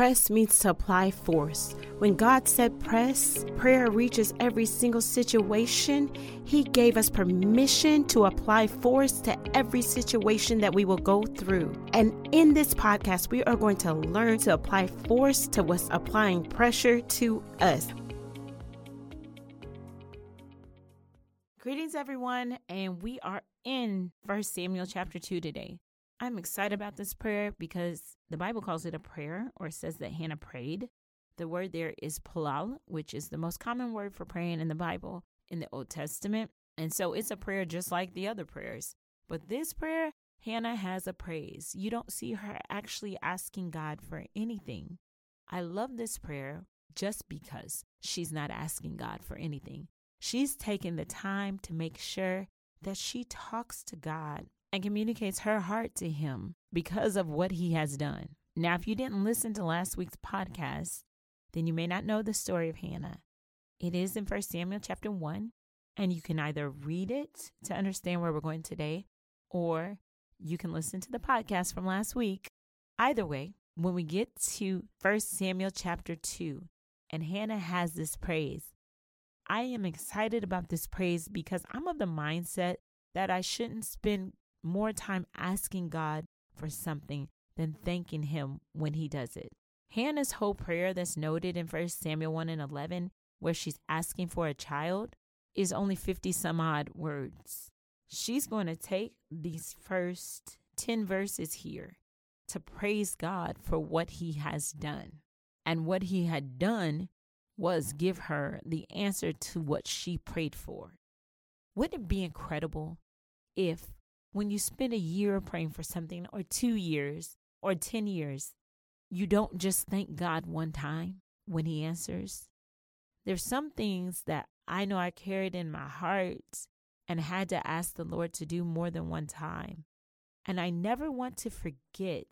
Press means to apply force. When God said press, prayer reaches every single situation. He gave us permission to apply force to every situation that we will go through. And in this podcast, we are going to learn to apply force to what's applying pressure to us. Greetings, everyone, and we are in First Samuel chapter 2 today. I'm excited about this prayer because the Bible calls it a prayer or says that Hannah prayed. The word there is palal, which is the most common word for praying in the Bible in the Old Testament. And so it's a prayer just like the other prayers. But this prayer, Hannah has a praise. You don't see her actually asking God for anything. I love this prayer just because she's not asking God for anything. She's taking the time to make sure that she talks to God and communicates her heart to him because of what he has done. Now, if you didn't listen to last week's podcast, then you may not know the story of Hannah. It is in 1 Samuel chapter 1, and you can either read it to understand where we're going today, or you can listen to the podcast from last week. Either way, when we get to 1 Samuel chapter 2, and Hannah has this praise, I am excited about this praise because I'm of the mindset that I shouldn't spend more time asking God for something than thanking Him when He does it. Hannah's whole prayer that's noted in 1 Samuel 1 and 11, where she's asking for a child, is only 50 some odd words. She's going to take these first 10 verses here to praise God for what He has done. And what He had done was give her the answer to what she prayed for. Wouldn't it be incredible if when you spend a year praying for something, or two years, or 10 years, you don't just thank God one time when He answers. There's some things that I know I carried in my heart and had to ask the Lord to do more than one time. And I never want to forget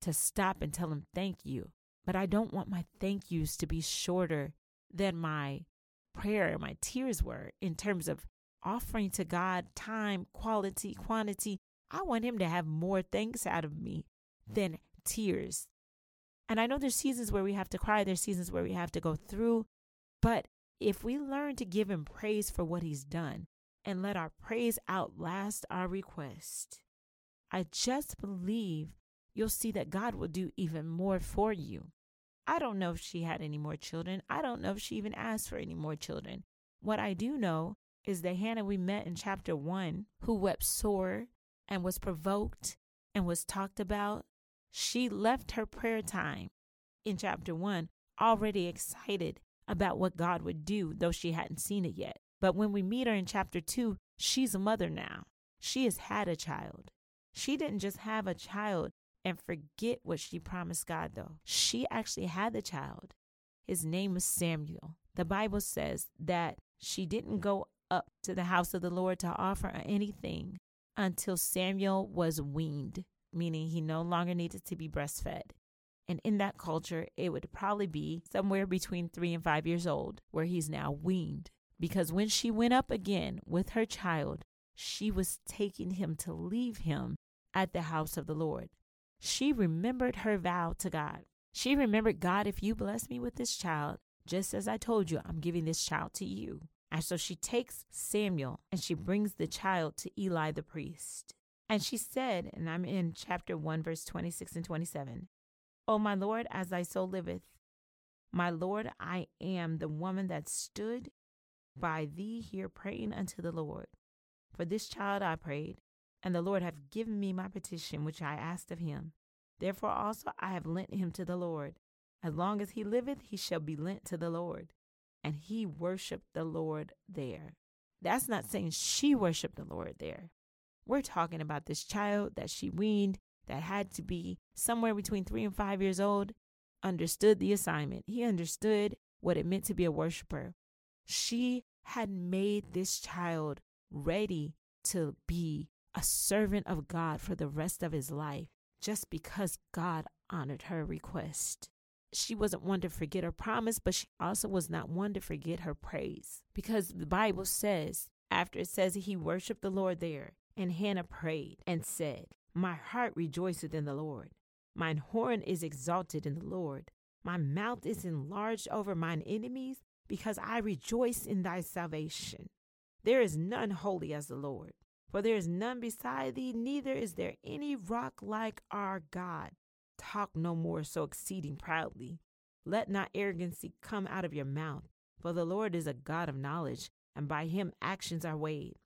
to stop and tell Him thank you. But I don't want my thank yous to be shorter than my prayer, my tears were in terms of offering to God time, quality, quantity. I want Him to have more thanks out of me than tears. And I know there's seasons where we have to cry, there's seasons where we have to go through. But if we learn to give Him praise for what He's done and let our praise outlast our request, I just believe you'll see that God will do even more for you. I don't know if she had any more children. I don't know if she even asked for any more children. What I do know is the Hannah we met in chapter one, who wept sore and was provoked and was talked about. She left her prayer time in chapter one already excited about what God would do, though she hadn't seen it yet. But when we meet her in chapter two, she's a mother now. She has had a child. She didn't just have a child and forget what she promised God, though. She actually had the child. His name was Samuel. The Bible says that she didn't go up to the house of the Lord to offer anything until Samuel was weaned, meaning he no longer needed to be breastfed. And in that culture, it would probably be somewhere between three and five years old, where he's now weaned. Because when she went up again with her child, she was taking him to leave him at the house of the Lord. She remembered her vow to God. She remembered, God, if you bless me with this child, just as I told you, I'm giving this child to you. And so she takes Samuel and she brings the child to Eli the priest. And she said, and I'm in chapter 1, verse 26 and 27 O my Lord, as thy soul liveth, my Lord, I am the woman that stood by thee here praying unto the Lord. For this child I prayed, and the Lord hath given me my petition which I asked of him. Therefore also I have lent him to the Lord. As long as he liveth, he shall be lent to the Lord and he worshiped the Lord there. That's not saying she worshiped the Lord there. We're talking about this child that she weaned that had to be somewhere between three and five years old, understood the assignment. He understood what it meant to be a worshiper. She had made this child ready to be a servant of God for the rest of his life just because God honored her request she wasn't one to forget her promise, but she also was not one to forget her praise. Because the Bible says, after it says he worshiped the Lord there, and Hannah prayed and said, My heart rejoiceth in the Lord. Mine horn is exalted in the Lord. My mouth is enlarged over mine enemies, because I rejoice in thy salvation. There is none holy as the Lord, for there is none beside thee, neither is there any rock like our God. Talk no more so exceeding proudly. Let not arrogancy come out of your mouth, for the Lord is a God of knowledge, and by him actions are weighed.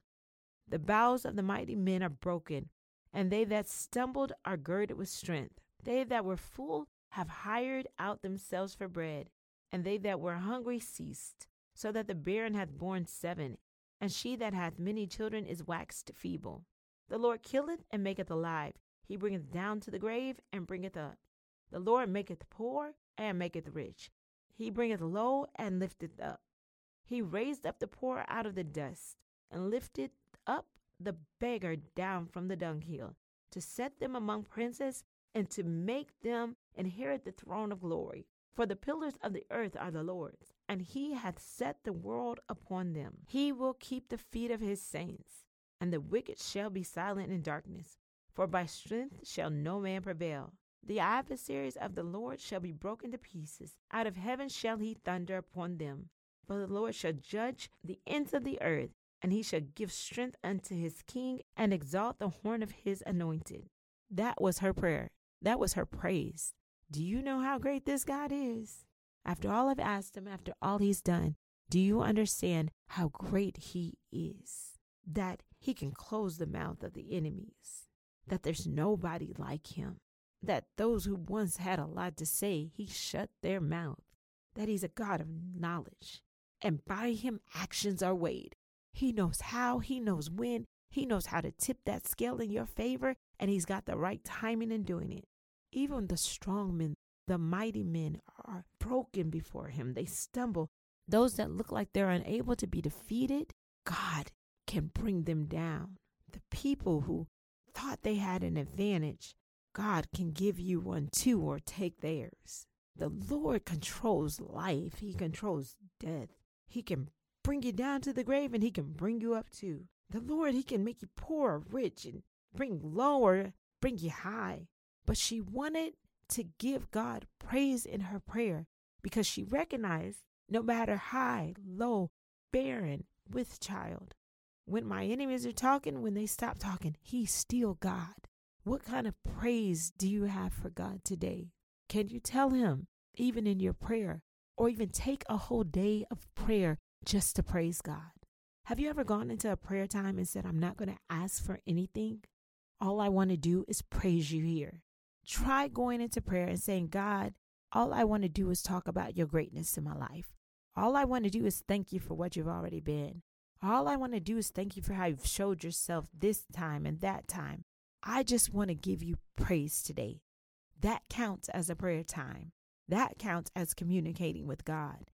The bows of the mighty men are broken, and they that stumbled are girded with strength. They that were full have hired out themselves for bread, and they that were hungry ceased, so that the barren hath borne seven, and she that hath many children is waxed feeble. The Lord killeth and maketh alive. He bringeth down to the grave and bringeth up. The Lord maketh poor and maketh rich. He bringeth low and lifteth up. He raised up the poor out of the dust, and lifted up the beggar down from the dunghill, to set them among princes, and to make them inherit the throne of glory. For the pillars of the earth are the Lord's, and he hath set the world upon them. He will keep the feet of his saints, and the wicked shall be silent in darkness. For by strength shall no man prevail. The adversaries of the Lord shall be broken to pieces. Out of heaven shall he thunder upon them. For the Lord shall judge the ends of the earth, and he shall give strength unto his king and exalt the horn of his anointed. That was her prayer. That was her praise. Do you know how great this God is? After all I've asked him, after all he's done, do you understand how great he is? That he can close the mouth of the enemies, that there's nobody like him, that those who once had a lot to say, he shut their mouth, that he's a God of knowledge, and by him actions are weighed. He knows how, he knows when, he knows how to tip that scale in your favor, and he's got the right timing in doing it. Even the strong men, the mighty men, are broken before him. They stumble. Those that look like they're unable to be defeated, God can bring them down. The people who thought they had an advantage, God can give you one too or take theirs. The Lord controls life, He controls death. He can bring you down to the grave and He can bring you up too. The Lord, He can make you poor or rich and bring low or bring you high. But she wanted to give God praise in her prayer because she recognized no matter high, low, barren, with child, when my enemies are talking, when they stop talking, He's still God. What kind of praise do you have for God today? Can you tell Him, even in your prayer, or even take a whole day of prayer just to praise God? Have you ever gone into a prayer time and said, I'm not going to ask for anything? All I want to do is praise you here. Try going into prayer and saying, God, all I want to do is talk about your greatness in my life. All I want to do is thank you for what you've already been. All I want to do is thank you for how you've showed yourself this time and that time. I just want to give you praise today. That counts as a prayer time. That counts as communicating with God.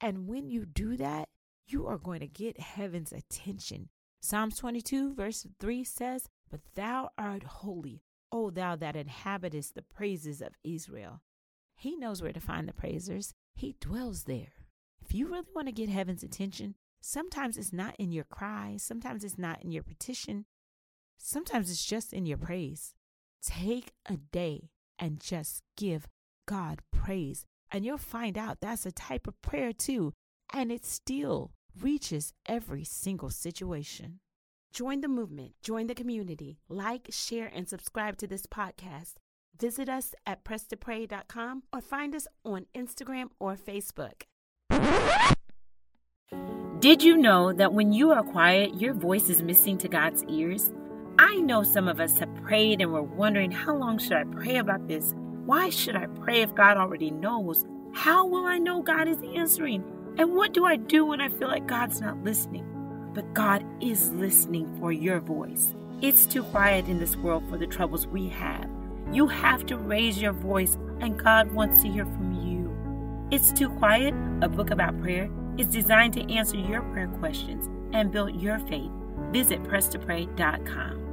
And when you do that, you are going to get heaven's attention. Psalms 22, verse 3 says, But thou art holy, O thou that inhabitest the praises of Israel. He knows where to find the praisers, He dwells there. If you really want to get heaven's attention, sometimes it's not in your cry, sometimes it's not in your petition, sometimes it's just in your praise. Take a day and just give God praise, and you'll find out that's a type of prayer too, and it still reaches every single situation. Join the movement, join the community, like, share, and subscribe to this podcast. Visit us at presstopray.com or find us on Instagram or Facebook. Did you know that when you are quiet, your voice is missing to God's ears? I know some of us have prayed and we're wondering how long should I pray about this? Why should I pray if God already knows? How will I know God is answering? And what do I do when I feel like God's not listening? But God is listening for your voice. It's too quiet in this world for the troubles we have. You have to raise your voice, and God wants to hear from you. It's Too Quiet, a book about prayer, is designed to answer your prayer questions and build your faith. Visit presstopray.com.